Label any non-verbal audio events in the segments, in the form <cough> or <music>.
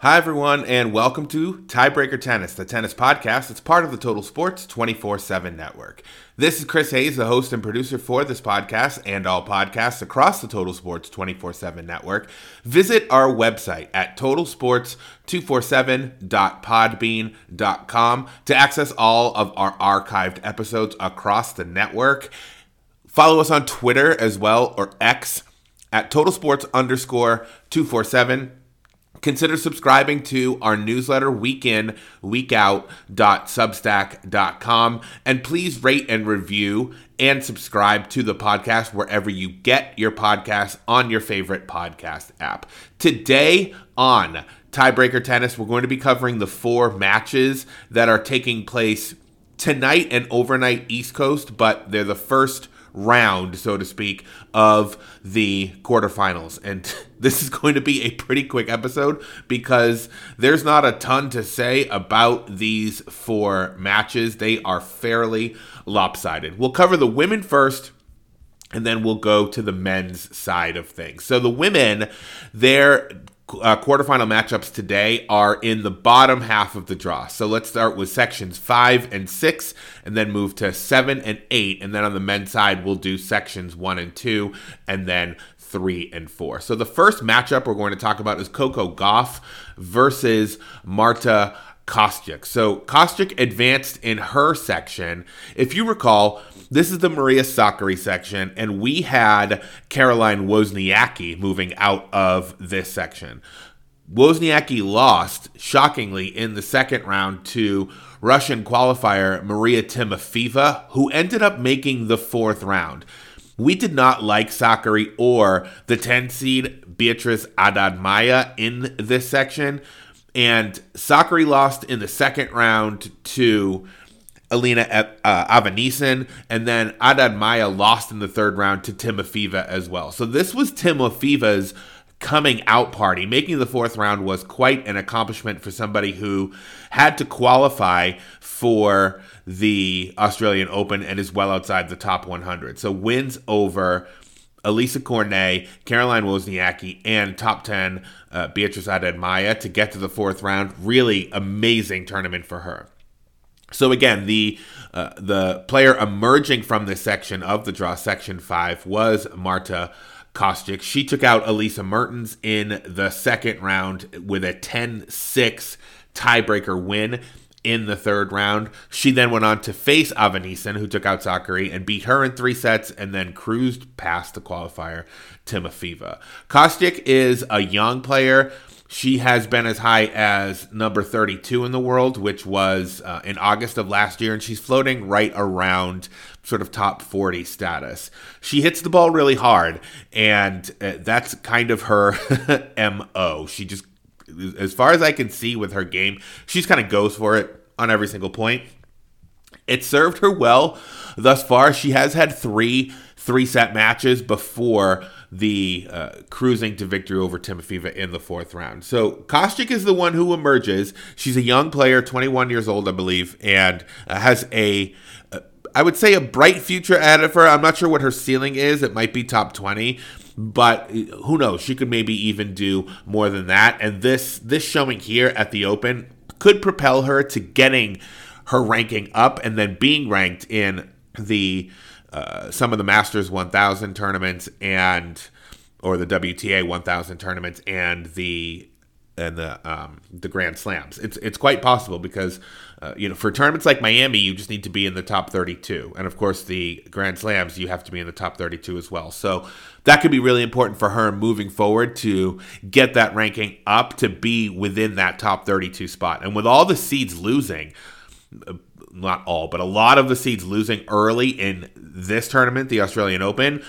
Hi, everyone, and welcome to Tiebreaker Tennis, the tennis podcast. It's part of the Total Sports 24 7 network. This is Chris Hayes, the host and producer for this podcast and all podcasts across the Total Sports 24 7 network. Visit our website at totalsports247.podbean.com to access all of our archived episodes across the network. Follow us on Twitter as well, or X, at Total Sports underscore 247 consider subscribing to our newsletter week in week out.substack.com and please rate and review and subscribe to the podcast wherever you get your podcast on your favorite podcast app. Today on tiebreaker tennis we're going to be covering the four matches that are taking place tonight and overnight east coast but they're the first round, so to speak, of the quarterfinals. And <laughs> this is going to be a pretty quick episode because there's not a ton to say about these four matches. They are fairly lopsided. We'll cover the women first and then we'll go to the men's side of things. So the women, their uh, quarterfinal matchups today are in the bottom half of the draw. So let's start with sections five and six, and then move to seven and eight. And then on the men's side, we'll do sections one and two, and then three and four. So the first matchup we're going to talk about is Coco Gauff versus Marta Kostyuk. So Kostyuk advanced in her section. If you recall, this is the Maria Sakkari section, and we had Caroline Wozniacki moving out of this section. Wozniacki lost, shockingly, in the second round to Russian qualifier Maria Timofeeva, who ended up making the fourth round. We did not like Sakkari or the 10 seed Beatrice Haddad Maia in this section. And Sakkari lost in the second round to Alina uh, and then Haddad Maia lost in the third round to Timofeeva as well. So this was Timofeeva's coming out party. Making the fourth round was quite an accomplishment for somebody who had to qualify for the Australian Open and is well outside the top 100. So wins over Elisa Cornet, Caroline Wozniacki, and top 10 uh, Beatriz Haddad Maia to get to the fourth round. Really amazing tournament for her. So again, the uh, the player emerging from this section of the draw, section five, was Marta Kostyuk. She took out Elisa Mertens in the second round with a 10-6 tiebreaker win in the third round. She then went on to face Avanesyan, who took out Sakkari and beat her in three sets and then cruised past the qualifier Timofeeva. Kostyuk is a young player she has been as high as number 32 in the world, which was uh, in August of last year, and she's floating right around sort of top 40 status. She hits the ball really hard, and uh, that's kind of her <laughs> MO. She just, as far as I can see with her game, she's kind of goes for it on every single point. It served her well thus far. She has had three three set matches before the uh, cruising to victory over Timofeeva in the fourth round. So Kostyuk is the one who emerges. She's a young player, 21 years old, I believe, and uh, has a uh, I would say a bright future ahead of her. I'm not sure what her ceiling is. It might be top 20, but who knows? She could maybe even do more than that. And this this showing here at the Open could propel her to getting her ranking up and then being ranked in the uh, some of the Masters 1000 tournaments and or the WTA 1000 tournaments and the and the um, the Grand Slams. It's it's quite possible because uh, you know for tournaments like Miami, you just need to be in the top 32, and of course the Grand Slams, you have to be in the top 32 as well. So that could be really important for her moving forward to get that ranking up to be within that top 32 spot. And with all the seeds losing, not all, but a lot of the seeds losing early in this tournament, the Australian Open,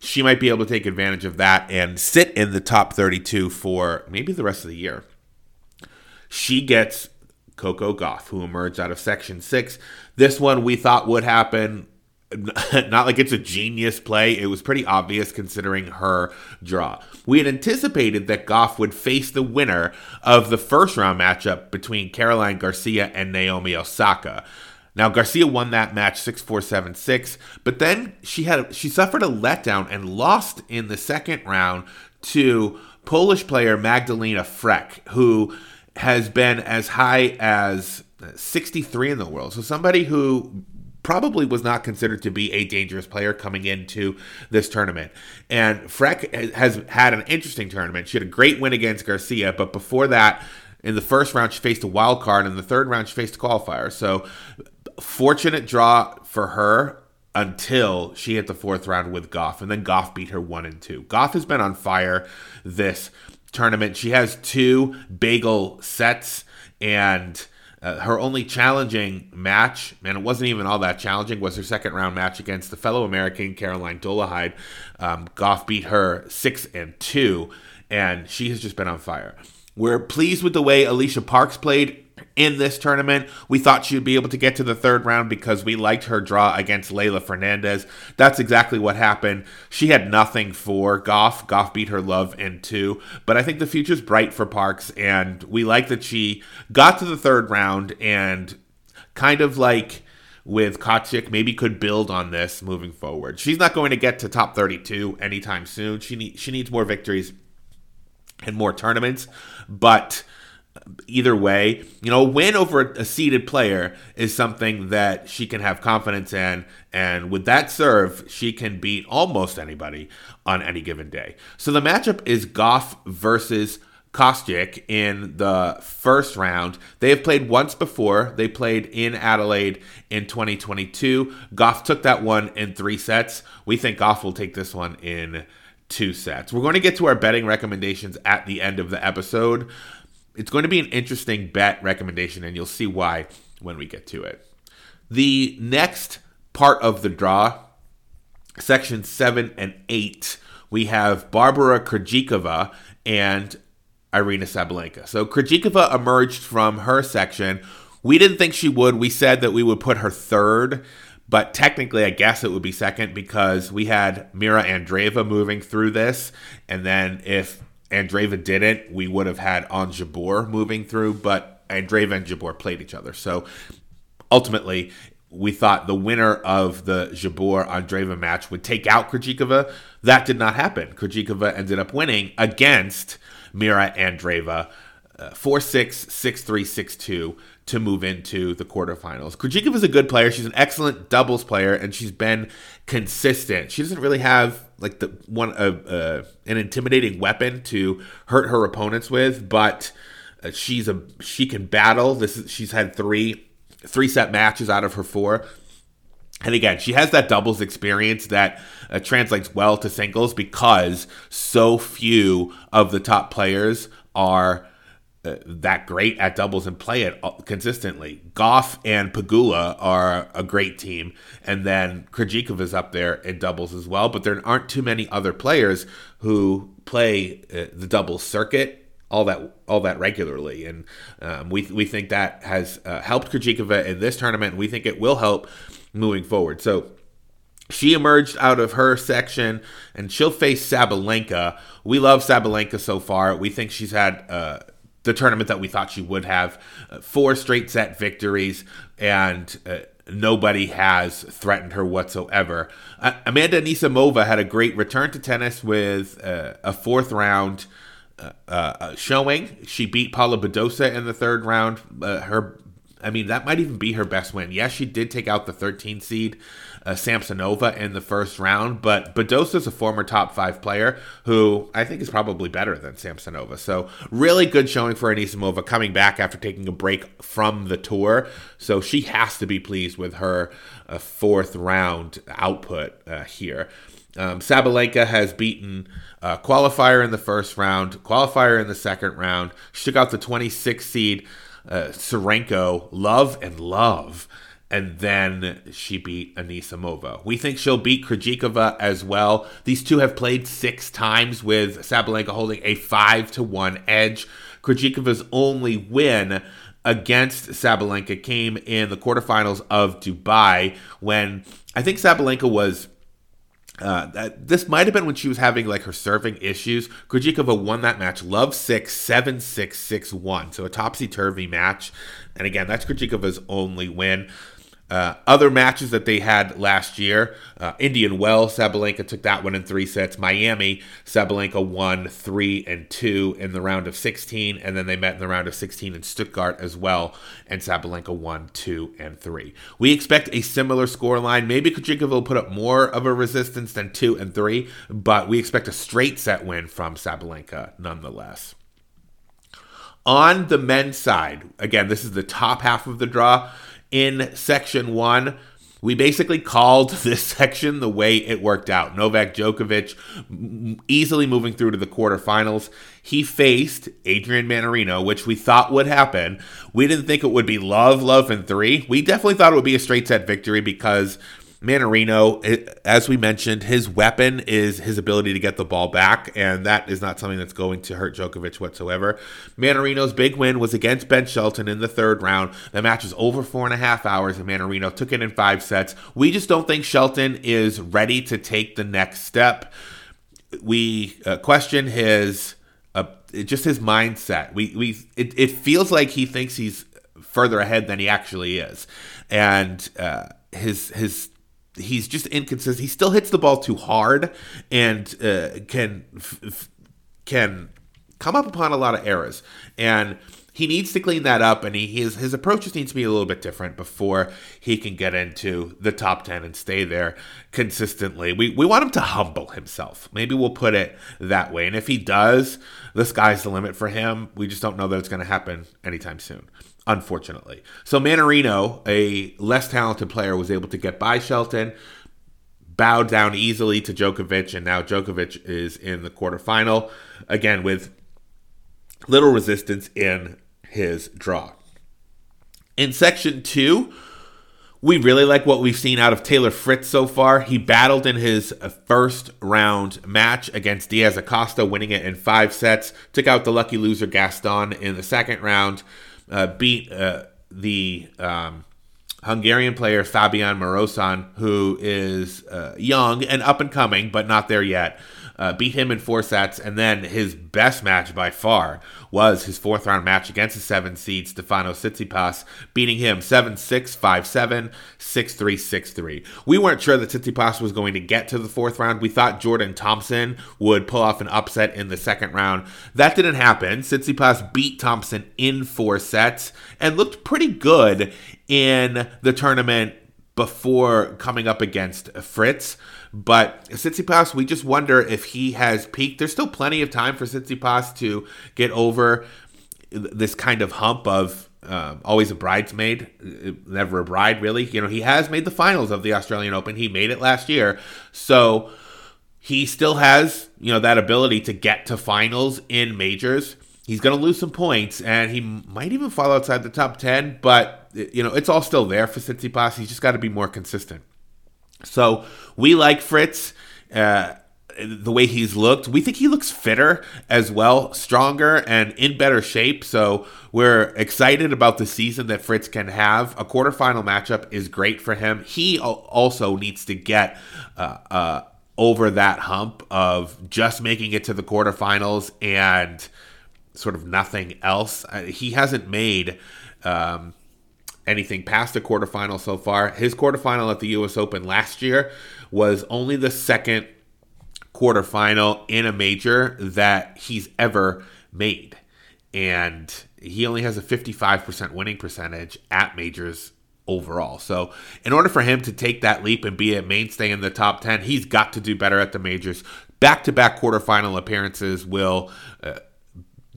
she might be able to take advantage of that and sit in the top 32 for maybe the rest of the year. She gets Coco Gauff, who emerged out of Section 6. This one we thought would happen <laughs> not like it's a genius play. It was pretty obvious considering her draw. We had anticipated that Gauff would face the winner of the first round matchup between Caroline Garcia and Naomi Osaka. Now Garcia won that match 6-4-7-6, but then she had she suffered a letdown and lost in the second round to Polish player Magdalena Frech, who has been as high as 63 in the world. So somebody who probably was not considered to be a dangerous player coming into this tournament. And Frech has had an interesting tournament. She had a great win against Garcia, but before that, in the first round, she faced a wild card. In the third round, she faced a qualifier. So, fortunate draw for her until she hit the fourth round with Gauff, And then Gauff beat her one and two. Gauff has been on fire this tournament. She has two bagel sets and uh, her only challenging match, and it wasn't even all that challenging, was her second round match against the fellow American Caroline Dolehide. Um, Gauff beat her six and two, and she has just been on fire. We're pleased with the way Alycia Parks played in this tournament. We thought she would be able to get to the third round because we liked her draw against Leylah Fernandez. That's exactly what happened. She had nothing for Gauff. Gauff beat her love in two. But I think the future's bright for Parks, and we like that she got to the third round and kind of like with Kostyuk maybe could build on this moving forward. She's not going to get to top 32 anytime soon. She need, she needs more victories and more tournaments, but either way, you know, a win over a seeded player is something that she can have confidence in. And with that serve, she can beat almost anybody on any given day. So the matchup is Gauff versus Kostyuk in the first round. They have played once before. They played in Adelaide in 2022. Gauff took that one in three sets. We think Gauff will take this one in two sets. We're going to get to our betting recommendations at the end of the episode it's going to be an interesting bet recommendation, and you'll see why when we get to it. The next part of the draw, section seven and eight, we have Barbara Krejcikova and Aryna Sabalenka. So Krejcikova emerged from her section. We didn't think she would. We said that we would put her third, but technically, I guess it would be second because we had Mira Andreeva moving through this. And then if Andreeva didn't, we would have had Jabeur moving through, but Andreeva and Jabeur played each other. So ultimately, we thought the winner of the Jabeur Andreeva match would take out Krejcikova. That did not happen. Krejcikova ended up winning against Mira Andreeva uh, 4 6, 6 3, 6 2 to move into the quarterfinals. Krejcikova is a good player. She's an excellent doubles player, and she's been consistent. She doesn't really have like the one uh, uh, an intimidating weapon to hurt her opponents with, but uh, she's a she can battle. This is, she's had three three set matches out of her four. And again, she has that doubles experience that uh, translates well to singles because so few of the top players are that great at doubles and play it consistently. Gauff and Pegula are a great team, and then Krejcikova is up there in doubles as well. But there aren't too many other players who play uh, the doubles circuit all that all that regularly, and um, we we think that has uh, helped Krejcikova in this tournament. And we think it will help moving forward. So she emerged out of her section and she'll face Sabalenka. We love Sabalenka so far. We think she's had uh, the tournament that we thought she would have. Uh, four straight set victories, and uh, nobody has threatened her whatsoever. Uh, Amanda Anisimova had a great return to tennis with uh, a fourth round. Uh, showing she beat Paula Badosa in the third round. her I mean, that might even be her best win. Yes, she did take out the 13 seed uh, Samsonova in the first round, but Badosa is a former top five player who I think is probably better than Samsonova. So, really good showing for Anisimova coming back after taking a break from the tour. So, she has to be pleased with her uh, fourth round output uh, here. Um, Sabalenka has beaten uh, qualifier in the first round, qualifier in the second round. She took out the 26 seed uh, Tsurenko, love and love. And then she beat Anisimova. We think she'll beat Krejcikova as well. These two have played six times with Sabalenka holding a five to one edge. Krejcikova's only win against Sabalenka came in the quarterfinals of Dubai when I think Sabalenka was uh, this might have been when she was having like her serving issues. Krejcikova won that match, love six, seven, six, six, one. So a topsy turvy match. And again, that's Krejcikova's only win. Uh, other matches that they had last year, uh, Indian Wells, Sabalenka took that one in three sets. Miami, Sabalenka won three and two in the round of 16, and then they met in the round of 16 in Stuttgart as well, and Sabalenka won two and three. We expect a similar score line. Maybe Krejcikova will put up more of a resistance than two and three, but we expect a straight set win from Sabalenka nonetheless. On the men's side, again, this is the top half of the draw in section one. We basically called <laughs> this section the way it worked out. Novak Djokovic easily moving through to the quarterfinals. He faced Adrian Mannarino, which we thought would happen. We didn't think it would be love, love, and three. We definitely thought it would be a straight set victory because Mannarino, as we mentioned, his weapon is his ability to get the ball back, and that is not something that's going to hurt Djokovic whatsoever. Mannarino's big win was against Ben Shelton in the third round. The match was over four and a half hours, and Mannarino took it in five sets. We just don't think Shelton is ready to take the next step. We uh, question his uh, just his mindset. We we it, it feels like he thinks he's further ahead than he actually is, and uh, his his he's just inconsistent. He still hits the ball too hard and uh, can f- can come up upon a lot of errors. And he needs to clean that up, and he his his approaches needs to be a little bit different before he can get into the top ten and stay there consistently. We we want him to humble himself. Maybe we'll put it that way. And if he does, the sky's the limit for him. We just don't know that it's going to happen anytime soon unfortunately. So Mannarino, a less talented player, was able to get by Shelton, bowed down easily to Djokovic, and now Djokovic is in the quarterfinal again with little resistance in his draw. In section two, we really like what we've seen out of Taylor Fritz so far. He battled in his first round match against Diaz Acosta, winning it in five sets. Took out the lucky loser Gaston in the second round uh, beat uh, the um, Hungarian player Fabian Marozsan, who is uh, young and up and coming, but not there yet uh, beat him in four sets, and then his best match by far was his fourth round match against the seven seed Stefano Tsitsipas, beating him 7 6, 5 7, 6 3, 6 3. We weren't sure that Tsitsipas was going to get to the fourth round. We thought Jordan Thompson would pull off an upset in the second round. That didn't happen. Tsitsipas beat Thompson in four sets and looked pretty good in the tournament before coming up against Fritz. But Tsitsipas, we just wonder if he has peaked. There's still plenty of time for Tsitsipas to get over this kind of hump of uh, always a bridesmaid, never a bride, really. You know, he has made the finals of the Australian Open. He made it last year. So he still has, you know, that ability to get to finals in majors. He's going to lose some points, and he might even fall outside the top 10, but, you know, it's all still there for Tsitsipas. He's just got to be more consistent. So we like Fritz. Uh, the way he's looked. We think he looks fitter as well, stronger and in better shape. So we're excited about the season that Fritz can have. A quarterfinal matchup is great for him. He also needs to get uh, uh, over that hump of just making it to the quarterfinals and sort of nothing else. Uh, he hasn't made. Um, anything past the quarterfinal so far. His quarterfinal at the U.S. Open last year was only the second quarterfinal in a major that he's ever made. And he only has a 55% winning percentage at majors overall. So, in order for him to take that leap and be a mainstay in the top 10, he's got to do better at the majors. Back to back quarterfinal appearances will. Uh,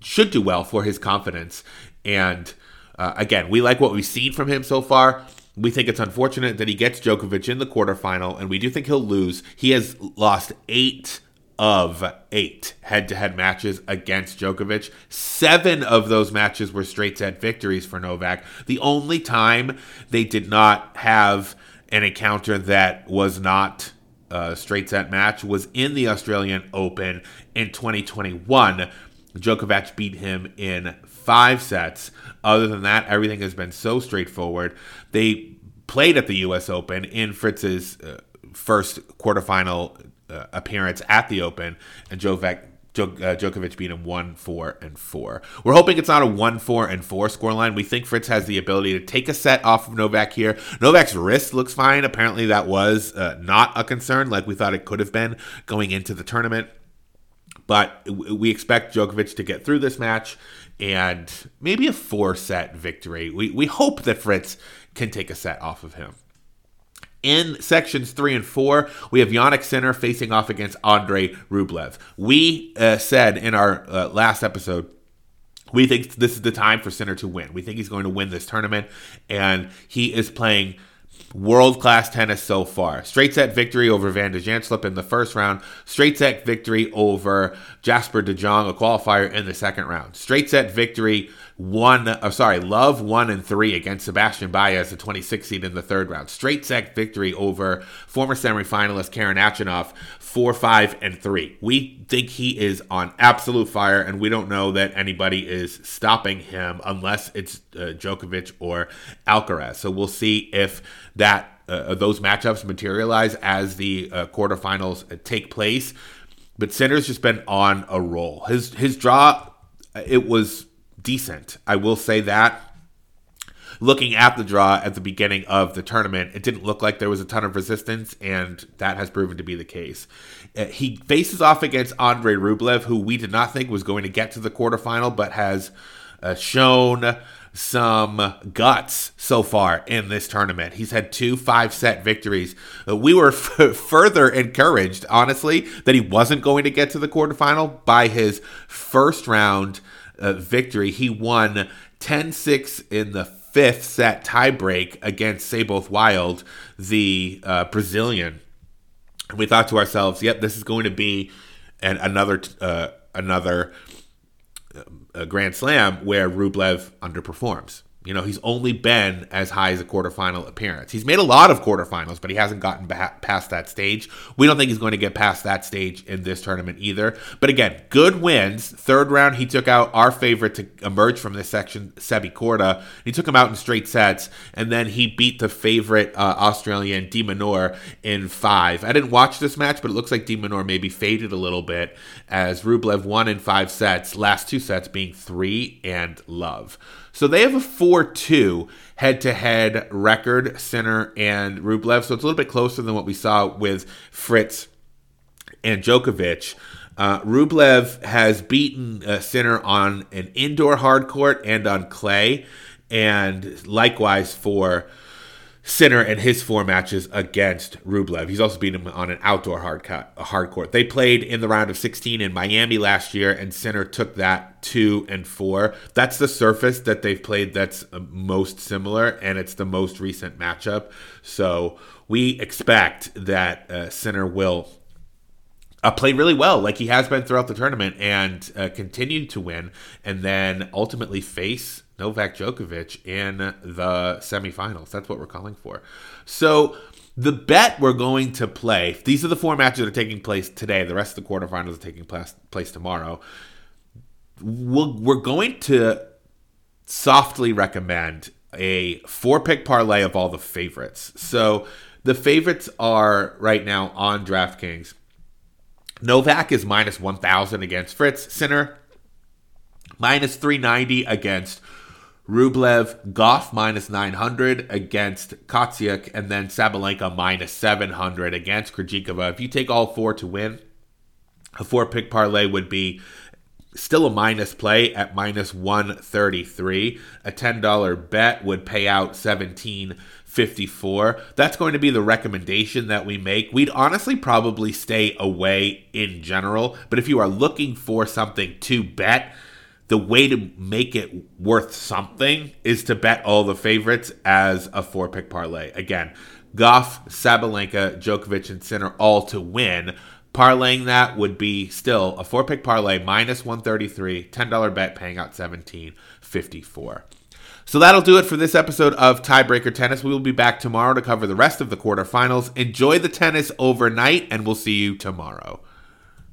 should do well for his confidence and uh, again, we like what we've seen from him so far. We think it's unfortunate that he gets Djokovic in the quarterfinal, and we do think he'll lose. He has lost eight of eight head to head matches against Djokovic. Seven of those matches were straight set victories for Novak. The only time they did not have an encounter that was not a straight set match was in the Australian Open in 2021. Djokovic beat him in five sets. Other than that, everything has been so straightforward. They played at the U.S. Open in Fritz's uh, first quarterfinal uh, appearance at the Open, and Djokovic, uh, Djokovic beat him 1 4 and 4. We're hoping it's not a 1 4 and 4 scoreline. We think Fritz has the ability to take a set off of Novak here. Novak's wrist looks fine. Apparently, that was uh, not a concern like we thought it could have been going into the tournament. But we expect Djokovic to get through this match and maybe a four set victory. We, we hope that Fritz can take a set off of him. In sections three and four, we have Jannik Sinner facing off against Andre Rublev. We uh, said in our uh, last episode we think this is the time for Sinner to win. We think he's going to win this tournament, and he is playing world class tennis so far. Straight set victory over Van de Zandschulp in the first round. Straight set victory over Jasper De Jong, a qualifier in the second round. Straight set victory one, oh, sorry, Love one and three against Sebastian Baez, the 26 seed in the third round. Straight set victory over former semifinalist Karen Khachanov, four, five, and three. We think he is on absolute fire, and we don't know that anybody is stopping him unless it's uh, Djokovic or Alcaraz. So we'll see if that uh, those matchups materialize as the uh, quarterfinals take place. But Sinner's just been on a roll. His his draw, it was decent. I will say that. Looking at the draw at the beginning of the tournament, it didn't look like there was a ton of resistance, and that has proven to be the case. Uh, he faces off against Andre Rublev, who we did not think was going to get to the quarterfinal, but has uh, shown some guts so far in this tournament. He's had two five set victories. Uh, we were <laughs> f- further encouraged, honestly, that he wasn't going to get to the quarterfinal by his first round uh, victory. He won 10 6 in the fifth set tiebreak against Seyboth Wild, the uh, Brazilian. And we thought to ourselves, yep, this is going to be an, another uh, another uh, Grand Slam where Rublev underperforms. You know, he's only been as high as a quarterfinal appearance. He's made a lot of quarterfinals, but he hasn't gotten past that stage. We don't think he's going to get past that stage in this tournament either. But again, good wins. Third round, he took out our favorite to emerge from this section, Sebi Korda. He took him out in straight sets, and then he beat the favorite uh, Australian De Minaur in five. I didn't watch this match, but it looks like De Minaur maybe faded a little bit as Rublev won in five sets, last two sets being three and love. So they have a 4 2 head to head record, Sinner and Rublev. So it's a little bit closer than what we saw with Fritz and Djokovic. Uh, Rublev has beaten uh, Sinner on an indoor hard court and on clay, and likewise for Sinner in his four matches against Rublev. He's also beaten him on an outdoor hard, cut, hard court. They played in the round of 16 in Miami last year, and Sinner took that two and four. That's the surface that they've played that's uh, most similar, and it's the most recent matchup. So we expect that uh, Sinner will uh, play really well, like he has been throughout the tournament, and uh, continue to win, and then ultimately face Novak Djokovic in the semifinals. That's what we're calling for. So the bet we're going to play, these are the four matches that are taking place today. The rest of the quarterfinals are taking place, place tomorrow. We'll, we're going to softly recommend a four pick parlay of all the favorites. So the favorites are right now on DraftKings. Novak is minus 1,000 against Fritz. Sinner, minus 390 against Rublev, Gauff minus 900 against Kostyuk, and then Sabalenka minus 700 against Krejcikova. If you take all four to win, a four pick parlay would be still a minus play at minus 133. A $10 bet would pay out 1754. That's going to be the recommendation that we make. We'd honestly probably stay away in general, but if you are looking for something to bet, the way to make it worth something is to bet all the favorites as a four pick parlay. Again, Gauff, Sabalenka, Djokovic, and Sinner all to win. Parlaying that would be still a four pick parlay minus 133, $10 bet paying out 1754. So that'll do it for this episode of Tiebreaker Tennis. We will be back tomorrow to cover the rest of the quarterfinals. Enjoy the tennis overnight, and we'll see you tomorrow.